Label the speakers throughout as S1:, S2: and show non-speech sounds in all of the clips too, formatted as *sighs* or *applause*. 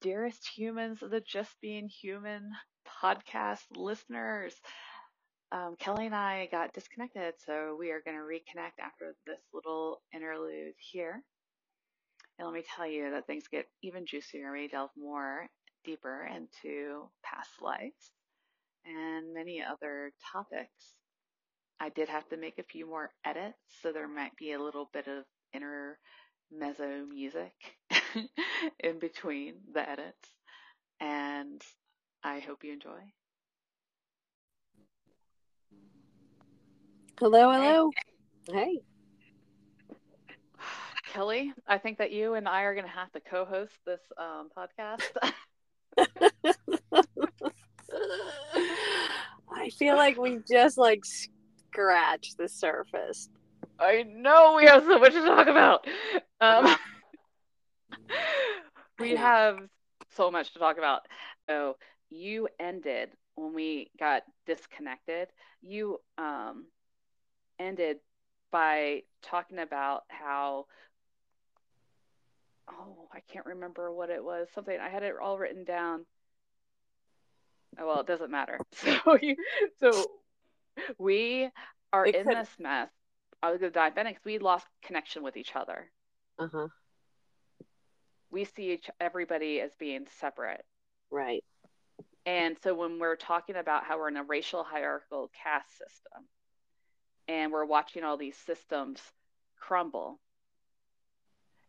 S1: dearest humans of the Just Being Human podcast listeners. Um, Kelly and I got disconnected, so we are going to reconnect after this little interlude here. And let me tell you that things get even juicier. We delve more deeper into past lives and many other topics. I did have to make a few more edits, so there might be a little bit of inner mezzo music *laughs* in between the edits. And I hope you enjoy.
S2: Hello, hello. Hey. hey. *sighs*
S1: Kelly, I think that you and I are going to have to co host this um, podcast. *laughs* *laughs*
S2: I feel like we just like scratched the surface.
S1: I know we have so much to talk about. Um, *laughs* we have so much to talk about. Oh, you ended when we got disconnected. You um, ended by talking about how oh, I can't remember what it was. Something I had it all written down. Oh, well, it doesn't matter. *laughs* So you, so we are it in could... this mess. I was going to dive in because we lost connection with each other.
S2: Uh huh.
S1: We see each everybody as being separate.
S2: Right.
S1: And so when we're talking about how we're in a racial hierarchical caste system, and we're watching all these systems crumble,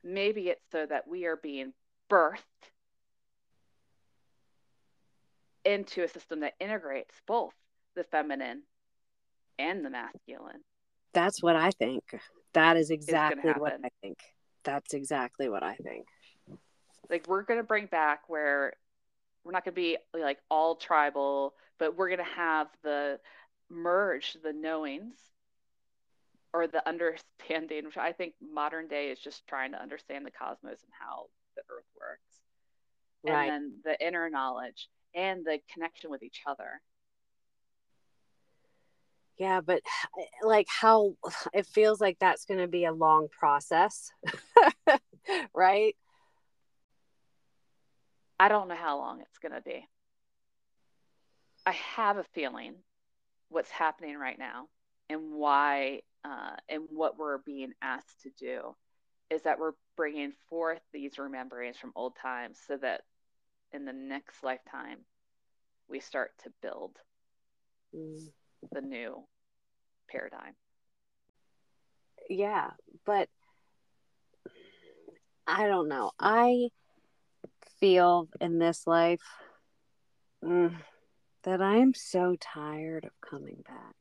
S1: maybe it's so that we are being birthed into a system that integrates both the feminine and the masculine.
S2: That's what I think. That is exactly what I think. That's exactly what I think.
S1: Like we're going to bring back where we're not going to be like all tribal, but we're going to have the merge the knowings or the understanding, which I think modern day is just trying to understand the cosmos and how the earth works. Right. And then the inner knowledge and the connection with each other.
S2: Yeah, but like how *sighs* it feels like that's going to be a long process, *laughs* right?
S1: I don't know how long it's going to be. I have a feeling what's happening right now and why uh, and what we're being asked to do is that we're bringing forth these rememberings from old times so that in the next lifetime we start to build mm. the new paradigm.
S2: Yeah, but I don't know. I feel in this life mm, that I am so tired of coming back.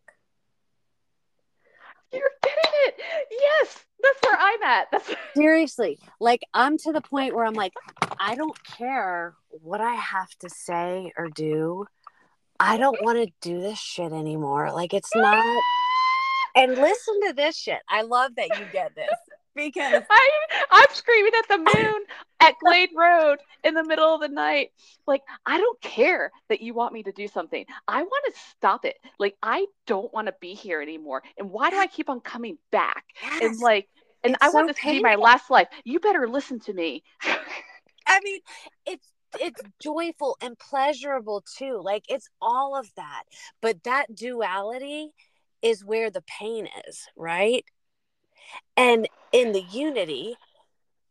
S1: You're getting it. Yes, that's where I'm at. That's *laughs*
S2: seriously like I'm to the point where I'm like, I don't care what I have to say or do. I don't want to do this shit anymore. Like it's not. And listen to this shit. I love that you get this because *laughs*
S1: I I'm screaming at the moon at Glade Road in the middle of the night. Like I don't care that you want me to do something. I want to stop it. Like I don't want to be here anymore. And why do I keep on coming back? Yes. And like and it's I so want this painful. to be my last life. You better listen to me.
S2: I mean, it's it's joyful and pleasurable too. Like it's all of that. But that duality is where the pain is, right? And in the unity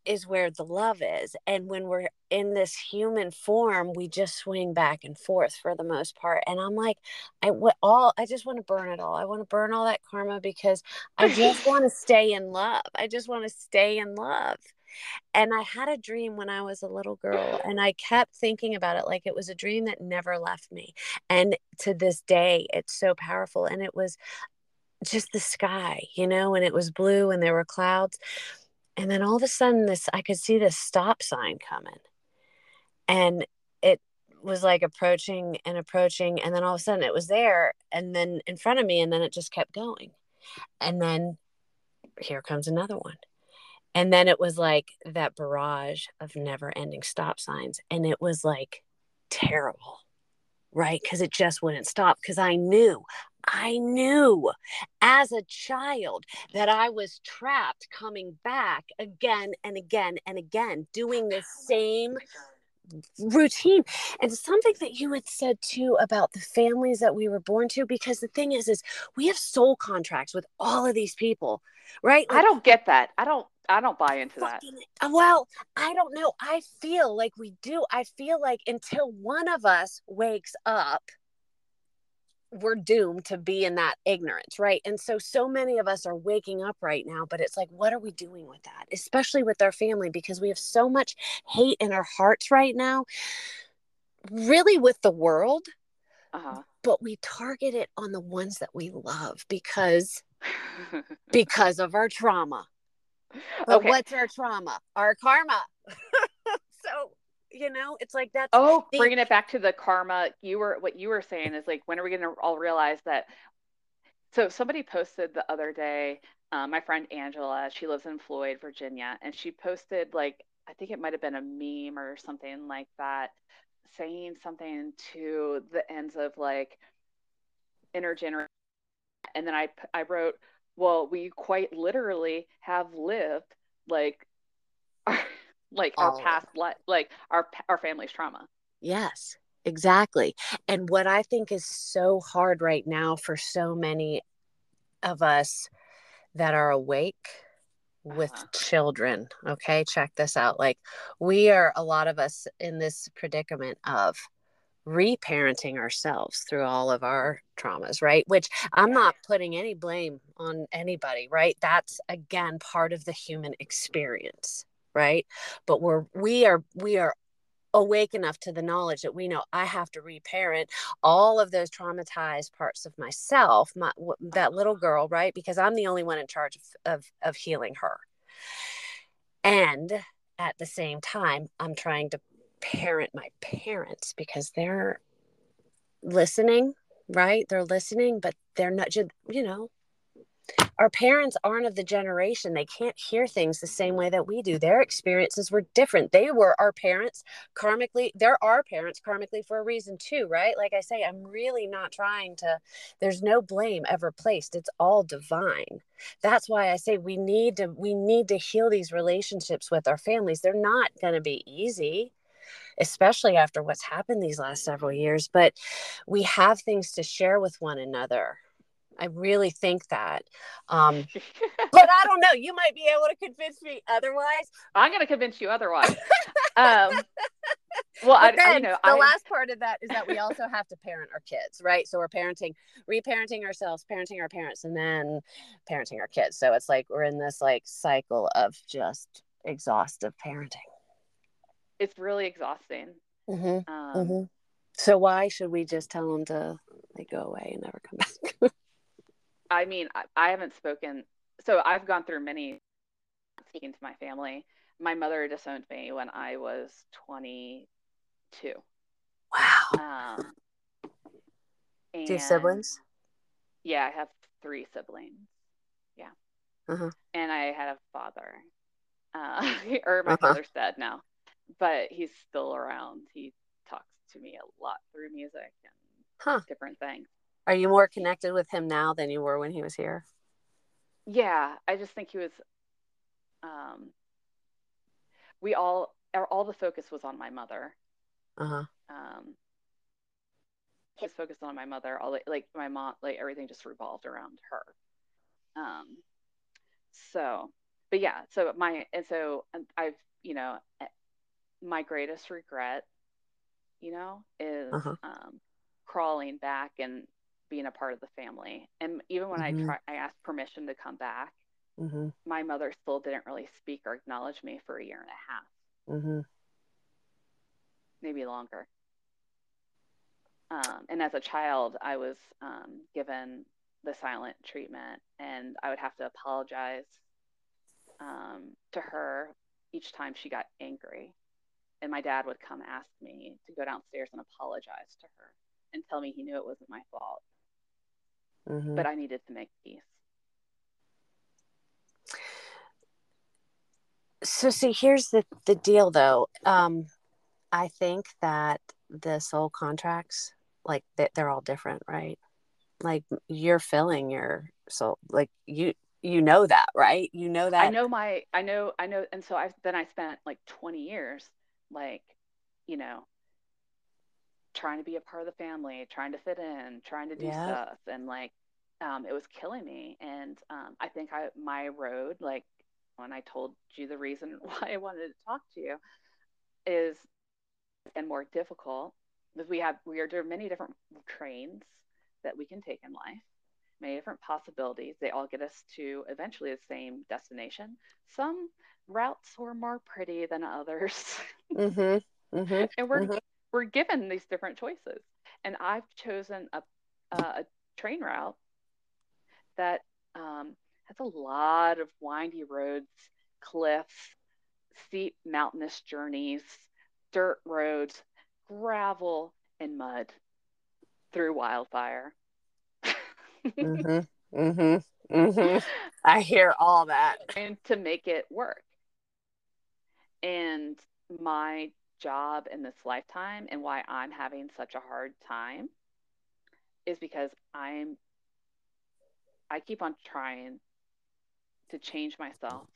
S2: is where the love is. And when we're in this human form, we just swing back and forth for the most part. And I'm like, I what all I just want to burn it all. I want to burn all that karma because I just *laughs* want to stay in love. I just want to stay in love. And I had a dream when I was a little girl, and I kept thinking about it like it was a dream that never left me. And to this day, it's so powerful. And it was just the sky, you know, and it was blue and there were clouds. And then all of a sudden, this I could see this stop sign coming. And it was like approaching and approaching. And then all of a sudden, it was there and then in front of me. And then it just kept going. And then here comes another one. And then it was like that barrage of never ending stop signs. And it was like terrible, right? Because it just wouldn't stop. Because I knew, I knew as a child that I was trapped coming back again and again and again, doing the same routine and something that you had said too about the families that we were born to because the thing is is we have soul contracts with all of these people right
S1: like, i don't get that i don't i don't buy into that
S2: well i don't know i feel like we do i feel like until one of us wakes up we're doomed to be in that ignorance, right? And so, so many of us are waking up right now, but it's like, what are we doing with that? Especially with our family, because we have so much hate in our hearts right now, really with the world. Uh-huh. But we target it on the ones that we love because because of our trauma. But okay. what's our trauma? Our karma. *laughs* so you know it's like that
S1: oh the- bringing it back to the karma you were what you were saying is like when are we going to all realize that so somebody posted the other day um, my friend angela she lives in floyd virginia and she posted like i think it might have been a meme or something like that saying something to the ends of like intergenerational and then i i wrote well we quite literally have lived like *laughs* like our past life like our our family's trauma.
S2: Yes exactly. And what i think is so hard right now for so many of us that are awake with uh-huh. children okay? Check this out. Like we are a lot of us in this predicament of reparenting ourselves through all of our traumas right which i'm not putting any blame on anybody right that's again part of the human experience right but we're we are we are awake enough to the knowledge that we know I have to reparent all of those traumatized parts of myself, my that little girl, right? Because I'm the only one in charge of, of, of healing her. And at the same time, I'm trying to parent my parents because they're listening, right? They're listening, but they're not just, you know, our parents aren't of the generation. They can't hear things the same way that we do. Their experiences were different. They were our parents karmically they're our parents karmically for a reason too right? Like i say i'm really not trying to there's no blame ever placed. It's all divine. That's why i say we need to we need to heal these relationships with our families. They're not going to be easy especially after what's happened these last several years but we have things to share with one another I really think that. Um, *laughs* but I don't know. You might be able to convince me otherwise.
S1: I'm going to convince you otherwise. *laughs* um, well, I, I, you know,
S2: the
S1: I,
S2: last part of that is that we also have to parent our kids, right? So we're parenting, reparenting ourselves, parenting our parents, and then parenting our kids. So it's like we're in this like cycle of just exhaustive parenting.
S1: It's really exhausting.
S2: Mm-hmm. Um, mm-hmm. So why should we just tell them to like go away and never come back? *laughs*
S1: I mean, I, I haven't spoken. So I've gone through many speaking to my family. My mother disowned me when I was 22.
S2: Wow. Um, Do you have siblings?
S1: Yeah, I have three siblings. Yeah. Uh-huh. And I had a father. Uh, *laughs* or my uh-huh. father's dead now, but he's still around. He talks to me a lot through music and huh. different things.
S2: Are you more connected with him now than you were when he was here?
S1: Yeah, I just think he was. Um, we all, all the focus was on my mother. Uh huh. Um, his focus on my mother. All like my mom, like everything just revolved around her. Um, so, but yeah, so my and so I've you know my greatest regret, you know, is uh-huh. um, crawling back and being a part of the family. And even when mm-hmm. I try, I asked permission to come back. Mm-hmm. My mother still didn't really speak or acknowledge me for a year and a half, mm-hmm. maybe longer. Um, and as a child, I was um, given the silent treatment, and I would have to apologize um, to her each time she got angry. And my dad would come ask me to go downstairs and apologize to her and tell me he knew it wasn't my fault mm-hmm. but I needed to make peace.
S2: So see, here's the the deal, though. Um, I think that the soul contracts, like they're all different, right? Like you're filling your soul, like you you know that, right? You know that.
S1: I know my, I know, I know, and so I then I spent like 20 years, like, you know, trying to be a part of the family, trying to fit in, trying to do yeah. stuff, and like um, it was killing me. And um, I think I my road, like when I told you the reason *laughs* why I wanted to talk to you, is and more difficult because we have we are there are many different trains that we can take in life, many different possibilities. They all get us to eventually the same destination. Some routes were more pretty than others. Mm-hmm. Mm-hmm. *laughs* and we're mm-hmm. we're given these different choices. And I've chosen a a train route that um, has a lot of windy roads, cliffs, steep mountainous journeys, dirt roads, gravel, and mud through wildfire.
S2: mm-hmm. *laughs* Mm-hmm. Mm-hmm. I hear all that.
S1: And to make it work. And my job in this lifetime and why I'm having such a hard time is because I'm I keep on trying to change myself.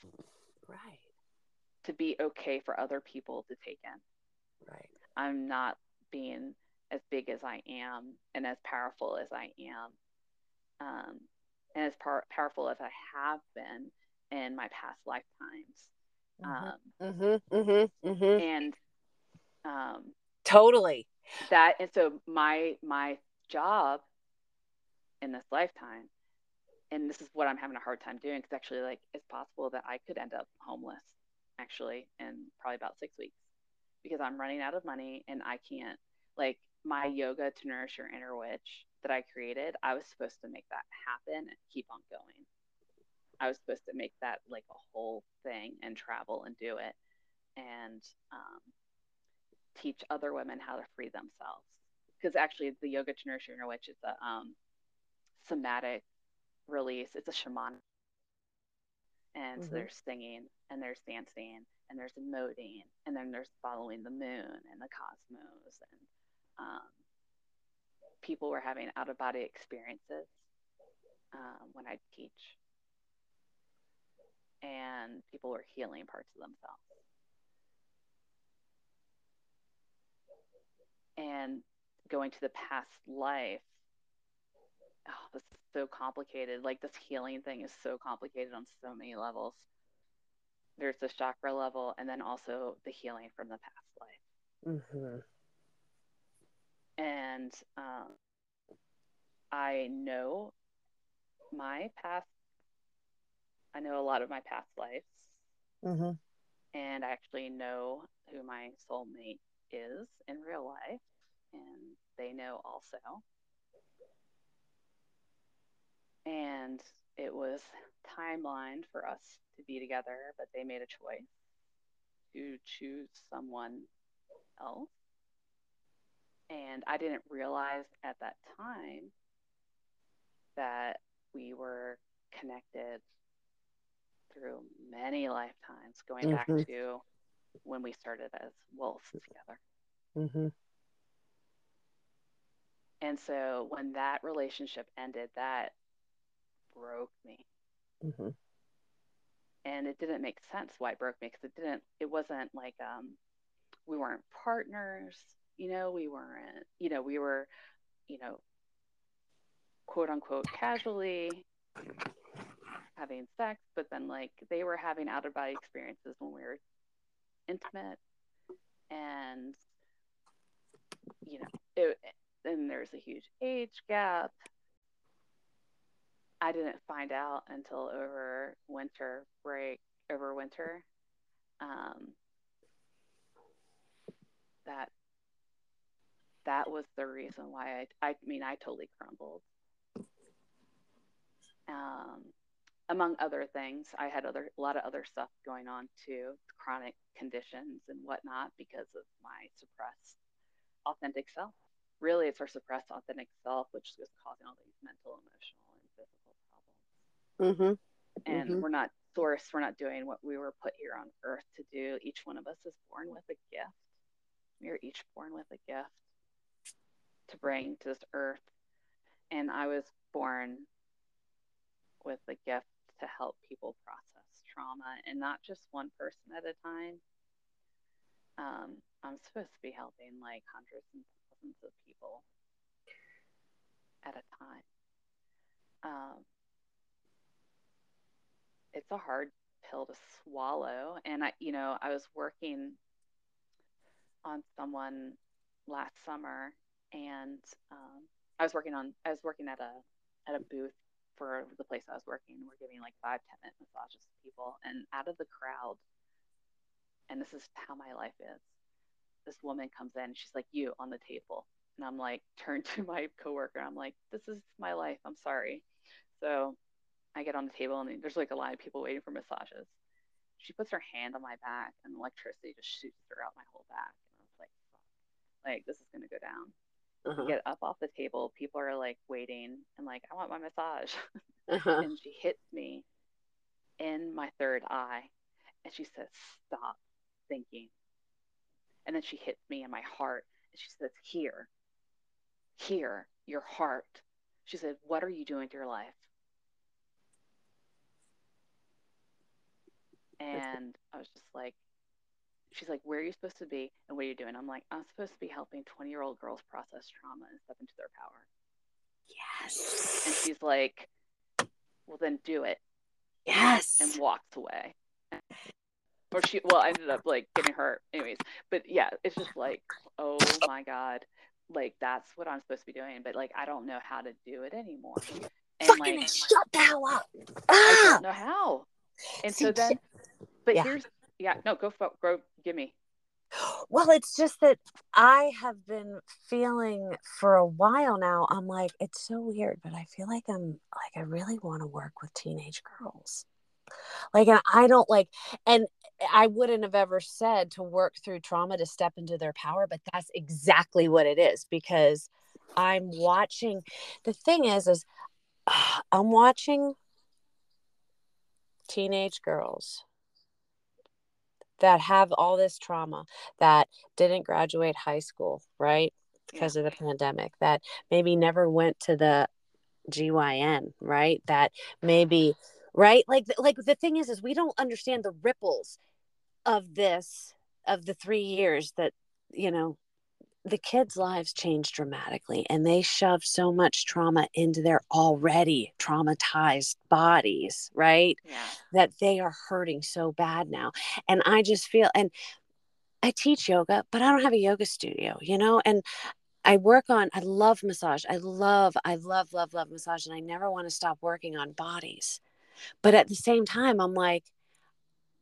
S2: Right.
S1: To be okay for other people to take in.
S2: Right.
S1: I'm not being as big as I am and as powerful as I am. Um, and as par- powerful as I have been in my past lifetimes. Mm-hmm. Um, mm-hmm, mm-hmm, mm-hmm. And um,
S2: totally
S1: that. And so my my job in this lifetime, and this is what I'm having a hard time doing, because actually, like, it's possible that I could end up homeless, actually, in probably about six weeks, because I'm running out of money and I can't like my yoga to nourish your inner witch that I created, I was supposed to make that happen and keep on going. I was supposed to make that like a whole thing and travel and do it and um, teach other women how to free themselves. Because actually, the yoga to nourish your inner witch is a um, somatic release. It's a shaman, and mm-hmm. so there's singing and there's dancing and there's emoting and then there's following the moon and the cosmos and um, people were having out of body experiences um, when I teach. And people were healing parts of themselves. And going to the past life, oh, this is so complicated. Like, this healing thing is so complicated on so many levels. There's the chakra level, and then also the healing from the past life. Mm-hmm and um, I know my past. I know a lot of my past lives, mm-hmm. and I actually know who my soulmate is in real life, and they know also. And it was timeline for us to be together, but they made a choice to choose someone else and I didn't realize at that time that we were connected through many lifetimes, going mm-hmm. back to when we started as wolves together. Mm-hmm. And so when that relationship ended, that broke me. Mm-hmm. And it didn't make sense why it broke me because it didn't, it wasn't like um, we weren't partners you know, we weren't, you know, we were, you know, quote unquote casually having sex, but then like they were having out of body experiences when we were intimate and you know it, and there's a huge age gap i didn't find out until over winter break over winter um, that that was the reason why I, I mean, I totally crumbled. Um, among other things, I had other a lot of other stuff going on too, chronic conditions and whatnot because of my suppressed authentic self. Really, it's our suppressed authentic self which is causing all these mental, emotional, and physical problems. Mm-hmm. And mm-hmm. we're not source. We're not doing what we were put here on earth to do. Each one of us is born with a gift. We are each born with a gift to bring to this earth. And I was born with the gift to help people process trauma and not just one person at a time. Um, I'm supposed to be helping like hundreds and thousands of people at a time. Um, it's a hard pill to swallow. And I, you know, I was working on someone last summer, and um, I was working on, I was working at a at a booth for the place I was working. We're giving like five, ten minute massages to people, and out of the crowd, and this is how my life is. This woman comes in, she's like, "You on the table," and I'm like, *laughs* turn to my coworker, I'm like, "This is my life. I'm sorry." So I get on the table, and there's like a lot of people waiting for massages. She puts her hand on my back, and electricity just shoots throughout my whole back. And I was like, "Fuck!" Like this is gonna go down.
S2: Uh-huh.
S1: Get up off the table. People are like waiting and like, I want my massage. *laughs*
S2: Uh-huh.
S1: and she hits me in my third eye and she says, Stop thinking. And then she hits me in my heart and she says, Here, here, your heart. She said, What are you doing with your life? And I was just like, She's like, Where are you supposed to be and what are you doing? I'm like, I'm supposed to be helping 20 year old girls process trauma and step into their power.
S2: Yes.
S1: And she's like, Well, then do it.
S2: yes.
S1: and walks away. Or she, well, I ended up like getting hurt, anyways. But yeah, it's just like, oh my god, like that's what I'm supposed to be doing, but like I don't know how to do it anymore. And
S2: Fucking
S1: like
S2: shut the hell up.
S1: I
S2: Ah!
S1: don't know how. And so then, but
S2: yeah.
S1: here's, yeah, no, go, go, give me.
S2: Well, it's just that I have been feeling for a while now. I'm like, it's so weird, but I feel like I'm like, I really want to work with teenage girls. Like, and I don't like, and I wouldn't have ever said to work through trauma to step into their power, but that's exactly what it is because I'm watching. The thing is, is *sighs* I'm watching teenage girls that have all this trauma that didn't graduate high school, right? Because of the pandemic, that maybe never went to the GYN, right? That maybe, right? Like, like the thing is, is we don't understand the ripples of this, of the three years that, you know, the kids' lives changed dramatically and they shoved so much trauma into their already traumatized bodies, right?
S1: Yeah.
S2: that they are hurting so bad now. And I just feel, and I teach yoga, but I don't have a yoga studio, you know? And I work on, I love massage. I love, I love, love, love massage. And I never want to stop working on bodies. But at the same time, I'm like,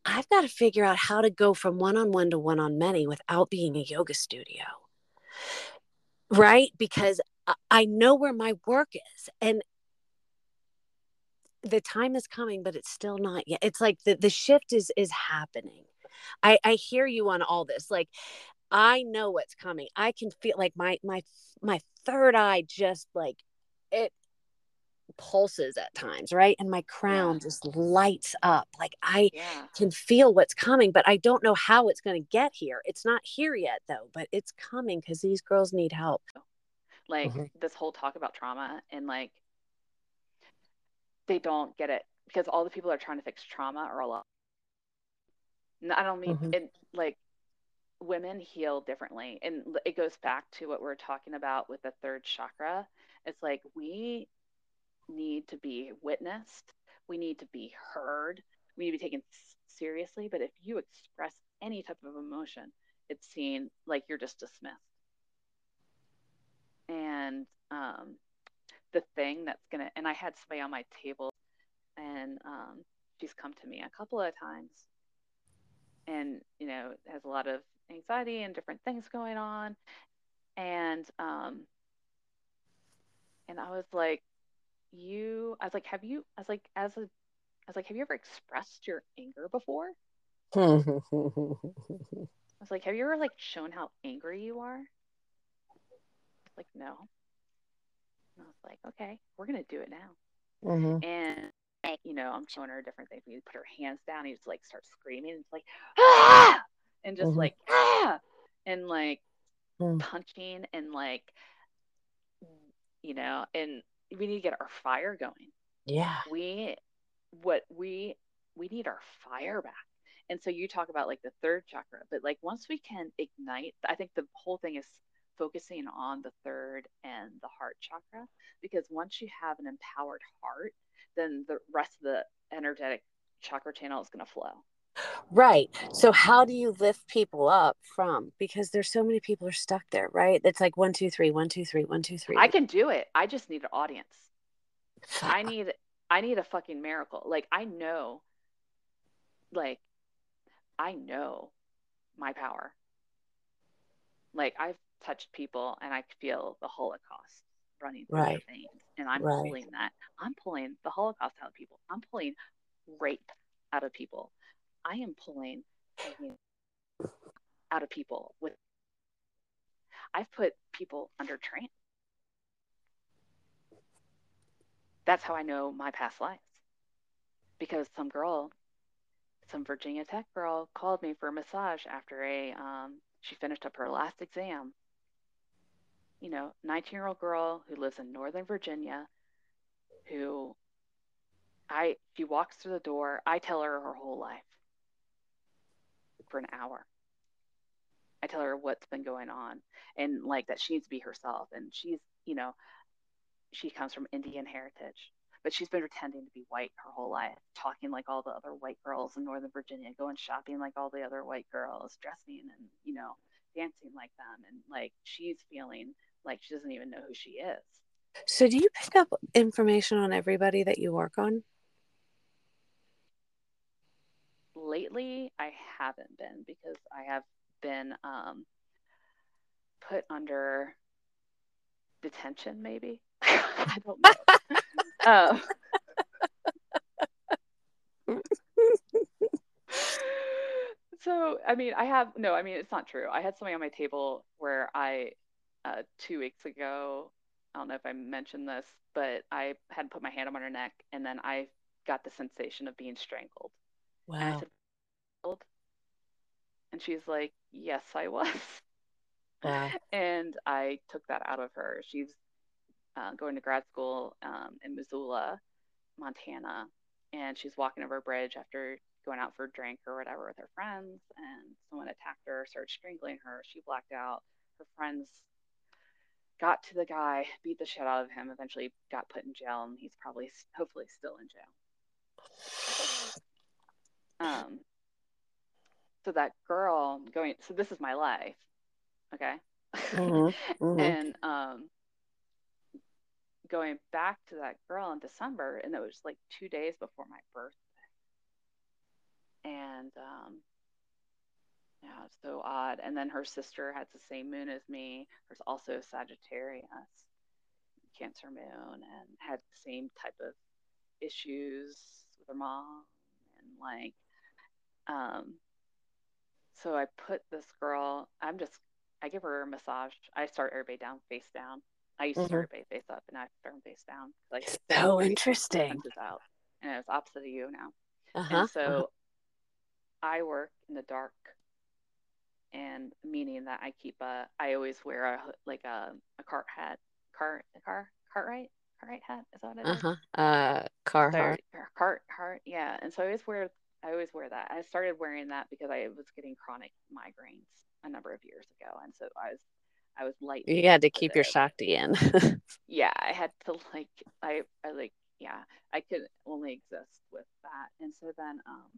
S2: I've got to figure out how to go from one on one to one on many without being a yoga studio. Right? Because I- know where my work is. And the time is coming but it's still not yet it's like the, the shift is is happening i i hear you on all this like i know what's coming i can feel like my my my third eye just like it pulses at times right and my crown
S1: Yeah.
S2: just lights up like i
S1: Yeah.
S2: can feel what's coming but i don't know how it's going to get here it's not here yet though but it's coming because these girls need help
S1: Like
S2: Mhm.
S1: this whole talk about trauma and like, they don't get it because all the people that are trying to fix trauma are a lot. And I don't mean
S2: Mhm.
S1: it like women heal differently. And it goes back to what we're talking about with the third chakra. It's like we need to be witnessed, we need to be heard, we need to be taken seriously. But if you express any type of emotion, it's seen like you're just dismissed. And um, the thing that's gonna, and I had somebody on my table, and um, she's come to me a couple of times, and you know has a lot of anxiety and different things going on, and um, and I was like, you, I was like, have you, I was like, as a, I was like, have you ever expressed your anger before? *laughs* I was like, have you ever like shown how angry you are? Like, no. And I was like, okay, we're gonna do it now.
S2: Mhm.
S1: And you know, I'm showing her different things. We put her hands down. You just like start screaming. It's like ah, and just
S2: Mhm.
S1: like ah, and like
S2: Mm.
S1: punching and like you know, and we need to get our fire going.
S2: yeah
S1: We what we we need our fire back. And so you talk about like the third chakra, but like once we can ignite, I think the whole thing is focusing on the third and the heart chakra because once you have an empowered heart, then the rest of the energetic chakra channel is going to flow.
S2: Right. So how do you lift people up from? Because there's so many people are stuck there, right? It's like one, two, three, one, two, three, one, two, three.
S1: I can do it. I just need an audience. *sighs* I need I need a fucking miracle. Like I know like I know my power. Like I've touched people and I feel the Holocaust running through right. their veins. And I'm right. pulling that. I'm pulling the Holocaust out of people. I'm pulling rape out of people. I am pulling out of people with I've put people under train. That's how I know my past lives. Because some girl, some Virginia Tech girl called me for a massage after a um, she finished up her last exam. You know, 19 year old girl who lives in Northern Virginia, who I she walks through the door. I tell her her whole life for an hour. I tell her what's been going on and like that she needs to be herself. And she's, you know, she comes from Indian heritage, but she's been pretending to be white her whole life, talking like all the other white girls in Northern Virginia, going shopping like all the other white girls, dressing and, you know, dancing like them. And like she's feeling like she doesn't even know who she is.
S2: So, do you pick up information on everybody that you work on?
S1: Lately I haven't been because I have been um, put under detention, maybe. *laughs* I don't know. um, so, I mean, I have no, I mean, it's not true. I had something on my table where I, uh, two weeks ago, I don't know if I mentioned this, but I had put my hand on her neck and then I got the sensation of being strangled.
S2: Wow. And I said,
S1: and she's like, Yes, I was. Wow. *laughs* And I took that out of her. She's uh, going to grad school um, in Missoula, Montana, and she's walking over a bridge after going out for a drink or whatever with her friends, and someone attacked her, started strangling her. She blacked out. Her friends got to the guy, beat the shit out of him, eventually got put in jail, and he's probably, hopefully, still in jail. *sighs* *laughs* Um, so that girl going so this is my life okay? Mm-hmm, *laughs* mm-hmm. and um going back to that girl in december and it was like two days before my birthday. And um yeah it's so odd. And then her sister has the same moon as me. There's also sagittarius cancer moon and had the same type of issues with her mom. And like um so I put this girl, I'm just, I give her a massage. I start everybody down, face down. I used to start mm-hmm. everybody face up, and I start them face down.
S2: Like so interesting.
S1: Out, and it's opposite of you now. Uh-huh, and so uh-huh. I work in the dark, and meaning that I keep a, I always wear a like a a cart hat, cart car Cartwright Cartwright hat. Is that what it is?
S2: Uh-huh. Uh, car
S1: so, cart heart. Yeah, and so I always wear I always wear that. I started wearing that because I was getting chronic migraines a number of years ago, and so I was I was light.
S2: You had to keep your shakti *laughs* in.
S1: yeah, I had to like I I like yeah I could only exist with that, and so then um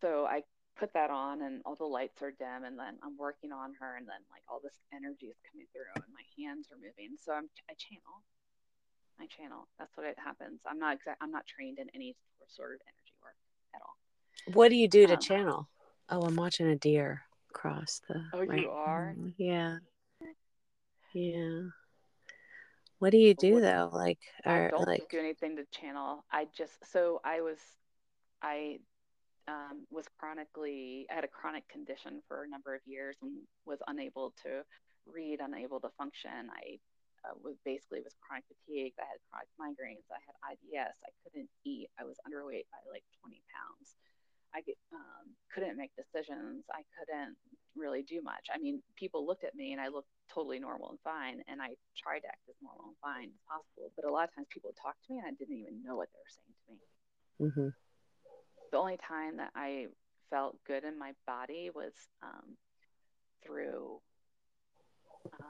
S1: so I put that on and all the lights are dim and then I'm working on her and then like all this energy is coming through and my hands are moving so I'm I channel my channel. That's what it happens. I'm not exact. I'm not trained in any sort of energy work at all.
S2: What do you do to um, channel? Oh, I'm watching a deer cross the.
S1: Oh, right. you are.
S2: Yeah. Yeah. What do you do though? Like,
S1: or, I don't like... do anything to channel. I just so I was, I um, was chronically I had a chronic condition for a number of years and was unable to read, unable to function. I uh, was basically was chronic fatigue. I had chronic migraines. I had IBS. I couldn't eat. I was underweight by like 20 pounds. I um, couldn't make decisions. I couldn't really do much. I mean, people looked at me and I looked totally normal and fine, and I tried to act as normal and fine as possible. But a lot of times people would talk to me and I didn't even know what they were saying to me. Mm-hmm. the only time that I felt good in my body was um, through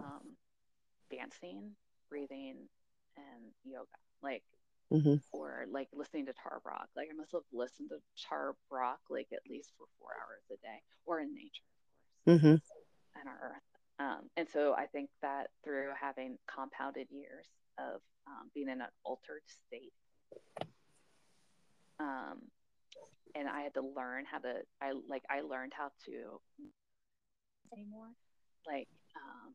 S1: um, dancing, breathing, and yoga. Like,
S2: mm-hmm.
S1: or like listening to Tara Brach. Like, I must have listened to Tara Brach like at least for four hours a day, or in nature, of course,
S2: mm-hmm.
S1: and our earth. Um, and so I think that through having compounded years of um, being in an altered state, um, and I had to learn how to, I like, I learned how to anymore, like, um,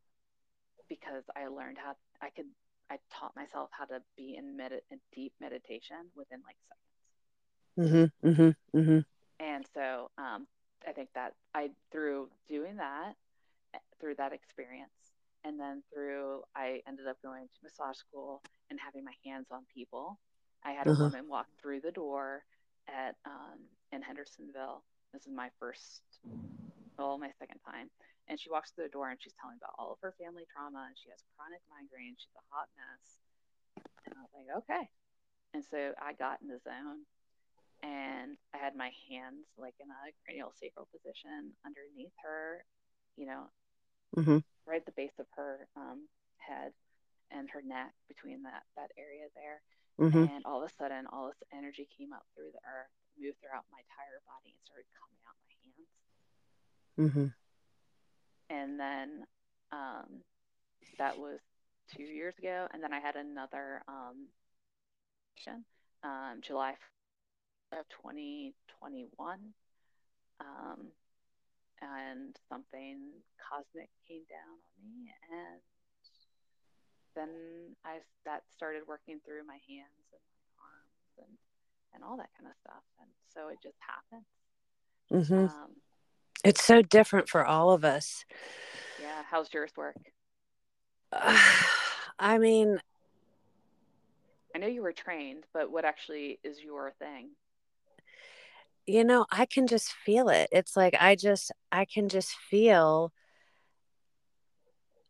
S1: because I learned how I could, I taught myself how to be in, med- in deep meditation within like
S2: seconds. Mm-hmm, mm-hmm, mm-hmm.
S1: And so um, I think that I, through doing that, through that experience, and then through I ended up going to massage school and having my hands on people. I had a uh-huh. woman walk through the door at um, in Hendersonville. This is my first, well, my second time, and she walks through the door and she's telling about all of her family trauma and she has chronic migraine. She's a hot mess, and I was like, okay. And so I got in the zone, and I had my hands like in a cranial sacral position underneath her, you know,
S2: mm-hmm.
S1: right at the base of her um, head and her neck between that that area there.
S2: Mm-hmm.
S1: And all of a sudden, all this energy came up through the earth, moved throughout my entire body, and started coming out my hands.
S2: Mm-hmm.
S1: And then um, that was two years ago. And then I had another um, um, July of 2021. Um, and something cosmic came down on me and then I that started working through my hands and my arms and and all that kind of stuff and so it just happened
S2: mm-hmm. um, it's so different for all of us
S1: yeah how's yours work *sighs*
S2: I mean
S1: I know you were trained but what actually is your thing
S2: you know, I can just feel it. It's like I just, I can just feel,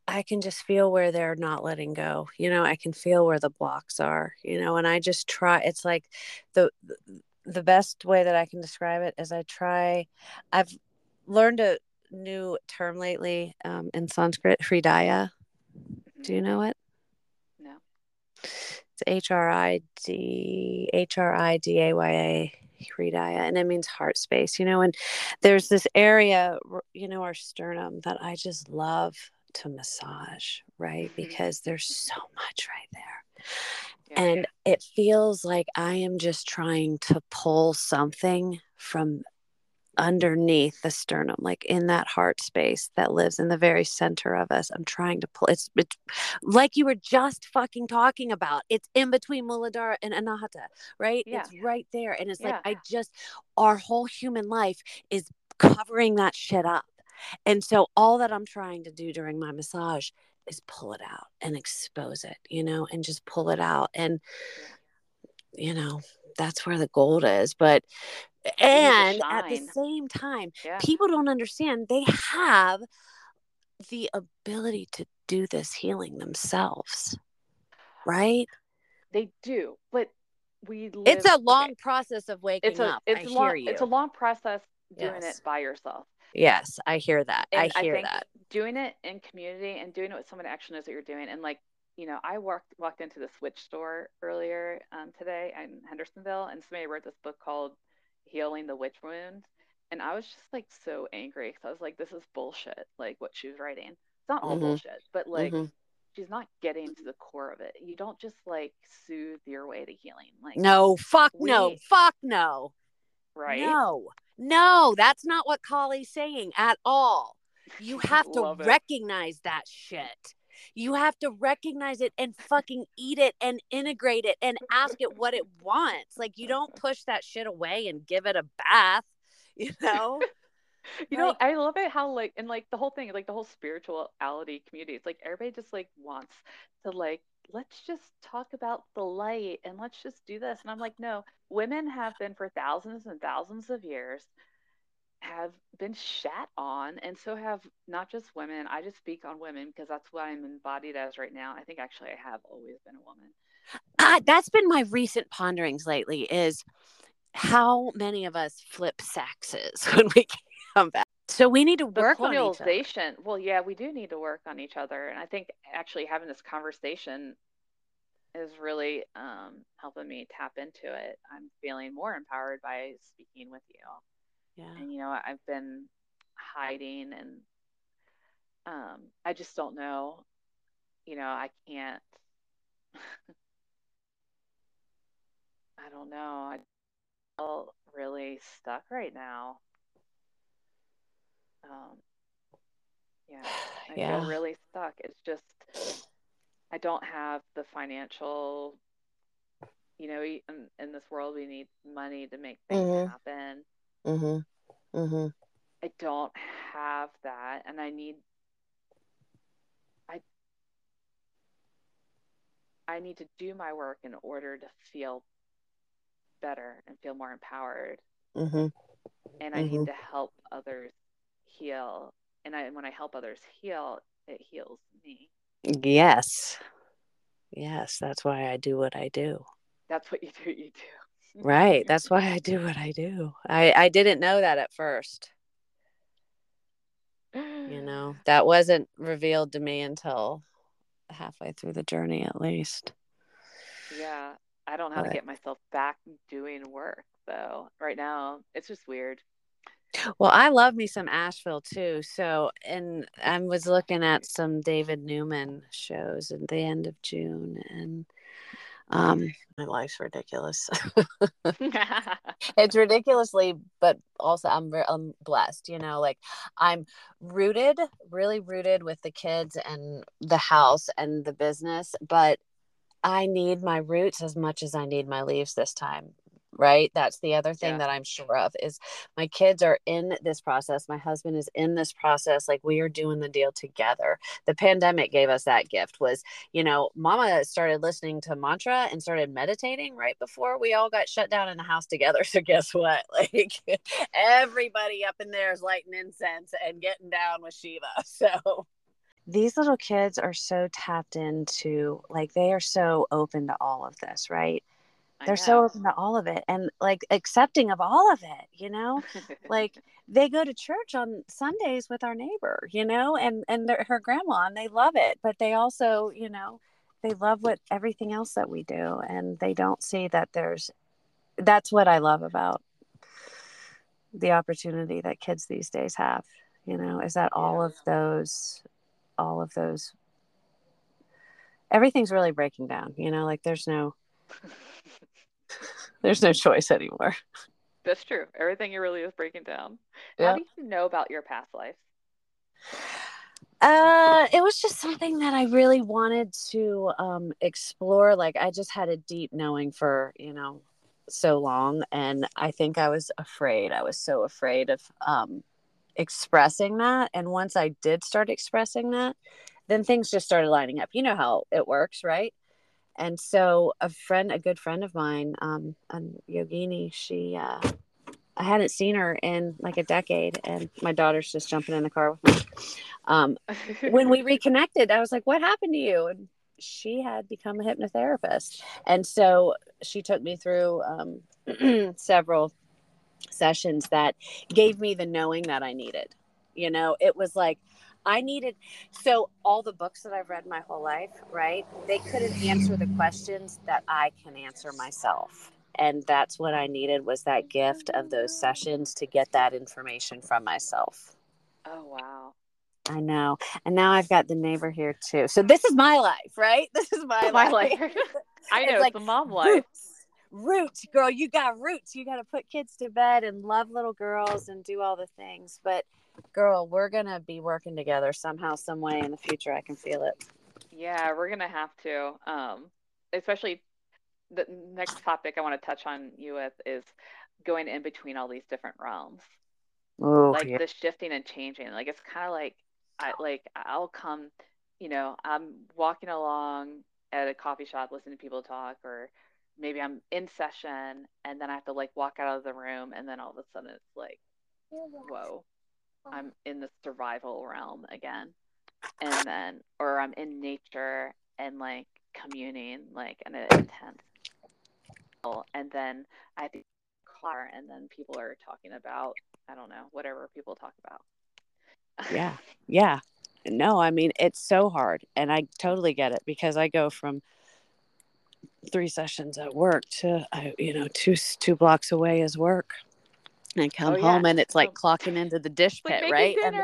S2: I can just feel where they're not letting go. You know, I can feel where the blocks are, you know, and I just try. It's like the, the best way that I can describe it is I try, I've learned a new term lately um, in Sanskrit, Hridaya. Do you know it?
S1: No.
S2: It's H R I D H R I D A Y A hridaya and it means heart space you know and there's this area you know our sternum that i just love to massage right mm-hmm. because there's so much right there yeah. and it feels like i am just trying to pull something from underneath the sternum, like in that heart space that lives in the very center of us. I'm trying to pull it's, it's like you were just fucking talking about. It's in between Muladhara and Anahata, right?
S1: Yeah.
S2: It's right there. And it's yeah. like I just our whole human life is covering that shit up. And so all that I'm trying to do during my massage is pull it out and expose it, you know, and just pull it out. And you know, that's where the gold is. But and at the same time yeah. people don't understand they have the ability to do this healing themselves right
S1: they do but we live,
S2: it's a long okay. process of waking
S1: it's a,
S2: up
S1: it's
S2: I
S1: long,
S2: hear you.
S1: it's a long process doing yes. it by yourself
S2: yes i hear that and i hear I that
S1: doing it in community and doing it with someone that actually knows what you're doing and like you know, I walked walked into the Switch store earlier um, today in Hendersonville, and somebody wrote this book called healing the witch wound. And I was just like so angry because I was like, this is bullshit. Like what she was writing. It's not all mm-hmm. bullshit, but like mm-hmm. she's not getting to the core of it. You don't just like soothe your way to healing. Like
S2: no, fuck we, no, fuck no.
S1: Right?
S2: No, no, that's not what Kali's saying at all. You *laughs* have to recognize that shit. You have to recognize it and fucking eat it and integrate it and ask it what it wants. Like you don't push that shit away and give it a bath, *laughs* you know? *laughs*
S1: you like, know, I love it how like and like the whole thing, like the whole spirituality community, it's like everybody just like wants to like let's just talk about the light and let's just do this. And I'm like, no, women have been for thousands and thousands of years have been shat on and so have not just women i just speak on women because that's what i'm embodied as right now i think actually i have always been a woman
S2: uh, that's been my recent ponderings lately is how many of us flip sexes *laughs* when we come back? So we need to work on each other.
S1: Well, yeah, we do need to work on each other, and I think actually having this conversation is really um, helping me tap into it. I'm feeling more empowered by speaking with you.
S2: Yeah.
S1: And you know, I've been hiding, and um, I just don't know. You know, I can't. *laughs* I don't know. I feel really stuck right now. Um, yeah, *sighs* I
S2: Yeah.
S1: feel really stuck. It's just I don't have the financial. You know, in, in this world, we need money to make things
S2: Mhm.
S1: happen.
S2: Mhm. Mhm.
S1: I don't have that, and I need. I. I need to do my work in order to feel better and feel more empowered.
S2: Mhm.
S1: and I need to help others heal. And I, when I help others heal, it heals me.
S2: Yes. Yes, that's why I do what I do.
S1: That's what you do. You do.
S2: Right. That's why I do what I do. I I didn't know that at first. You *sighs* know, that wasn't revealed to me until halfway through the journey at least.
S1: Yeah. I don't know how to get myself back doing work though. Right now, it's just weird.
S2: Well, I love me some Asheville too. So, and I was looking at some David Newman shows at the end of June, and um, my life's ridiculous. *laughs* *laughs* it's ridiculously, but also I'm I'm blessed. You know, like I'm rooted, really rooted with the kids and the house and the business, but I need my roots as much as I need my leaves this time. Right. That's the other thing
S1: Yeah.
S2: that I'm sure of is my kids are in this process. My husband is in this process. Like we are doing the deal together. The pandemic gave us that gift was, you know, mama started listening to mantra and started meditating right before we all got shut down in the house together. *laughs* So guess what? Like *laughs* everybody up in there is lighting incense and getting down with Shiva. *laughs* So these little kids are so tapped into like they are so open to all of this, right?
S1: I
S2: They're so open to all of it and like accepting of all of it, you know? like *laughs* they go to church on Sundays with our neighbor, you know, and and her grandma, and they love it. But they also, you know, they love what everything else that we do, and they don't see that there's. That's what I love about the opportunity that kids these days have. You know, is that all
S1: Yeah.
S2: of those, all of those. Everything's really breaking down. You know, like there's no, *laughs* there's no choice anymore. *laughs*
S1: That's true. Everything you really is breaking down.
S2: Yeah.
S1: How do you know about your past life?
S2: Uh, it was just something that I really wanted to um, explore. Like I just had a deep knowing for you know so long, and I think I was afraid. I was so afraid of um, expressing that. And once I did start expressing that, then things just started lining up. You know how it works, right? And so a friend, a good friend of mine, um, um Yogini, she, uh, I hadn't seen her in like a decade, and my daughter's just jumping in the car with me. Um, when we *laughs* reconnected, I was like, "What happened to you?" And she had become a hypnotherapist, and so she took me through um, *clears throat* several sessions that gave me the knowing that I needed. You know, it was like I needed. So all the books that I've read my whole life, right? They couldn't answer the questions that I can answer myself. And that's what I needed was that gift of those sessions to get that information from myself.
S1: oh wow.
S2: I know. And now I've got the neighbor here too. So this is my life, right? *laughs* This is my, *laughs*
S1: My
S2: life.
S1: life. *laughs* I know it's
S2: like
S1: the mom life.
S2: Roots. Roots, girl, you got roots. You got to put kids to bed and love little girls and do all the things. But girl, we're going to be working together somehow, some way in the future. I can feel it.
S1: Yeah, we're gonna have to. Um, especially the next topic I want to touch on you with is going in between all these different realms.
S2: Oh,
S1: like
S2: yeah.
S1: the shifting and changing. Like it's kind of like I like I'll come, you know, I'm walking along at a coffee shop listening to people talk, or maybe I'm in session and then I have to like walk out of the room, and then all of a sudden it's like, whoa, I'm in the survival realm again, and then or I'm in nature and like communing like an intense, and then I have to flower and then people are talking about I don't know, whatever people talk about.
S2: yeah. *laughs* Yeah. No, I mean, it's so hard. And I totally get it because I go from three sessions at work to, you know, two, two blocks away is work and come oh, home and it's like clocking into the dish pit,
S1: like
S2: right?
S1: And,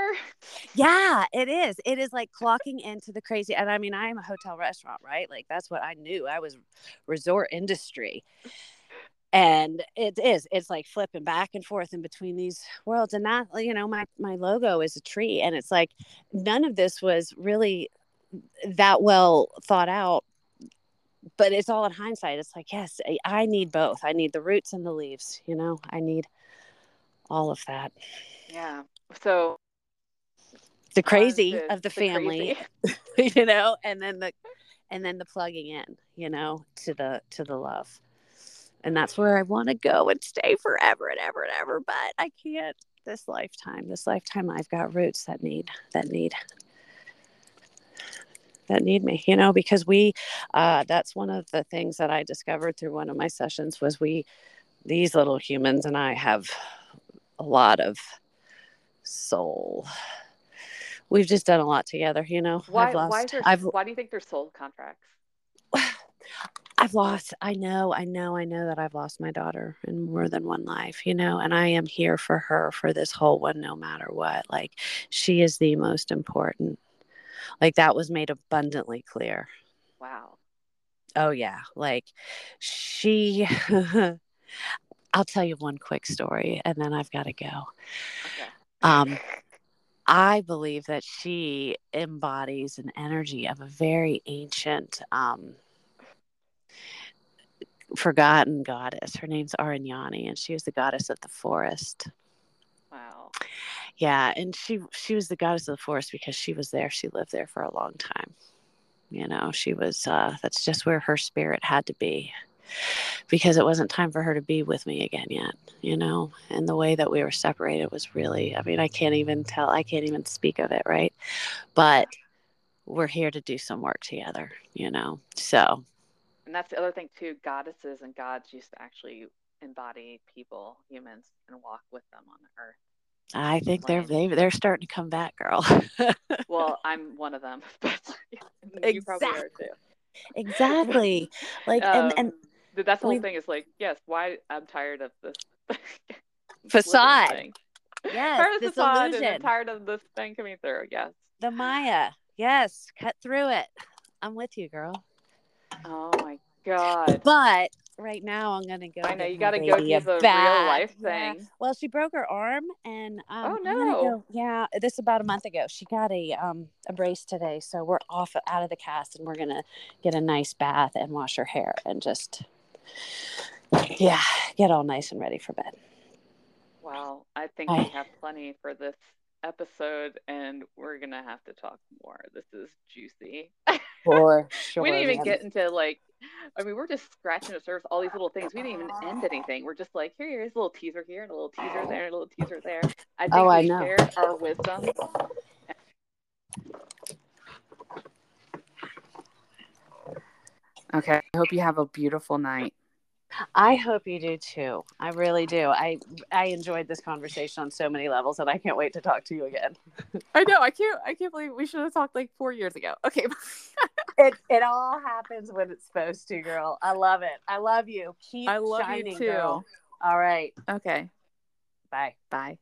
S2: yeah, it is. It is like *laughs* clocking into the crazy. And I mean, I am a hotel restaurant, right? Like that's what I knew. I was resort industry. And it is, it's like flipping back and forth in between these worlds. And that, you know, my, my logo is a tree. And it's like none of this was really that well thought out but it's all in hindsight. It's like, yes, I need both. I need the roots and the leaves, you know, I need all of that.
S1: Yeah. So
S2: the crazy the, of the, the family, *laughs* you know, and then the and then the plugging in, you know, to the to the love. And that's where I want to go and stay forever and ever and ever, but I can't this lifetime. This lifetime I've got roots that need that need that need me you know because we uh, that's one of the things that i discovered through one of my sessions was we these little humans and i have a lot of soul. We've just done a lot together, you know.
S1: Why? Lost, why, there, I've, why do you think there's soul contracts? *sighs*
S2: I've lost. I know. I know. I know that I've lost my daughter in more than one life, you know, and I am here for her for this whole one, no matter what. Like, she is the most important. Like, that was made abundantly clear.
S1: Wow.
S2: Oh, yeah. Like, she. *laughs* I'll tell you one quick story and then I've got to go. Okay. Um, I believe that she embodies an energy of a very ancient, um, forgotten goddess. Her name's Aranyani, and she was the goddess of the forest.
S1: Wow.
S2: Yeah, and she she was the goddess of the forest because she was there. She lived there for a long time. You know, she was. Uh, that's just where her spirit had to be because it wasn't time for her to be with me again yet, you know? And the way that we were separated was really, I mean, I can't even tell, I can't even speak of it, right? But we're here to do some work together, you know? So.
S1: And that's the other thing, too. Goddesses and gods used to actually embody people, humans, and walk with them on the earth.
S2: I think they're they, they're starting to come back, girl.
S1: well, *laughs* I'm one of them, *laughs* but you exactly. probably are too.
S2: Exactly. Like um, and and
S1: that's the whole we, thing is like, yes, why I'm tired of this *laughs*
S2: facade. Yes,
S1: tired of this facade illusion. and tired of this thing coming through. Yes.
S2: The Maya. Yes, cut through it. I'm with you, girl.
S1: Oh my god.
S2: But right now I'm gonna go.
S1: I know you got to go do the real life thing.
S2: Yeah. Well, she broke her arm, and um,
S1: oh no,
S2: go, yeah, this about a month ago. She got a um a brace today, so we're off out of the cast, and we're gonna get a nice bath and wash her hair and just yeah, get all nice and ready for bed.
S1: Wow, I think I, we have plenty for this episode, and we're gonna have to talk more. This is juicy.
S2: For sure. *laughs*
S1: we didn't even get into like, I mean, we're just scratching the surface. All these little things. We didn't even end anything. We're just like, here, here's a little teaser here, and a little teaser there, and a little teaser there. I think
S2: oh,
S1: we
S2: I know.
S1: shared our wisdom. Okay. I hope you have a beautiful night.
S2: I hope you do too. I really do. I I enjoyed this conversation on so many levels, and I can't wait to talk to you again. *laughs*
S1: I know. I can't. I can't believe we should have talked like four years ago. Okay. *laughs*
S2: it it all happens when it's supposed to, girl. I love it. I love you. Keep I love shining, you too. Girl. All right.
S1: Okay.
S2: Bye.
S1: Bye.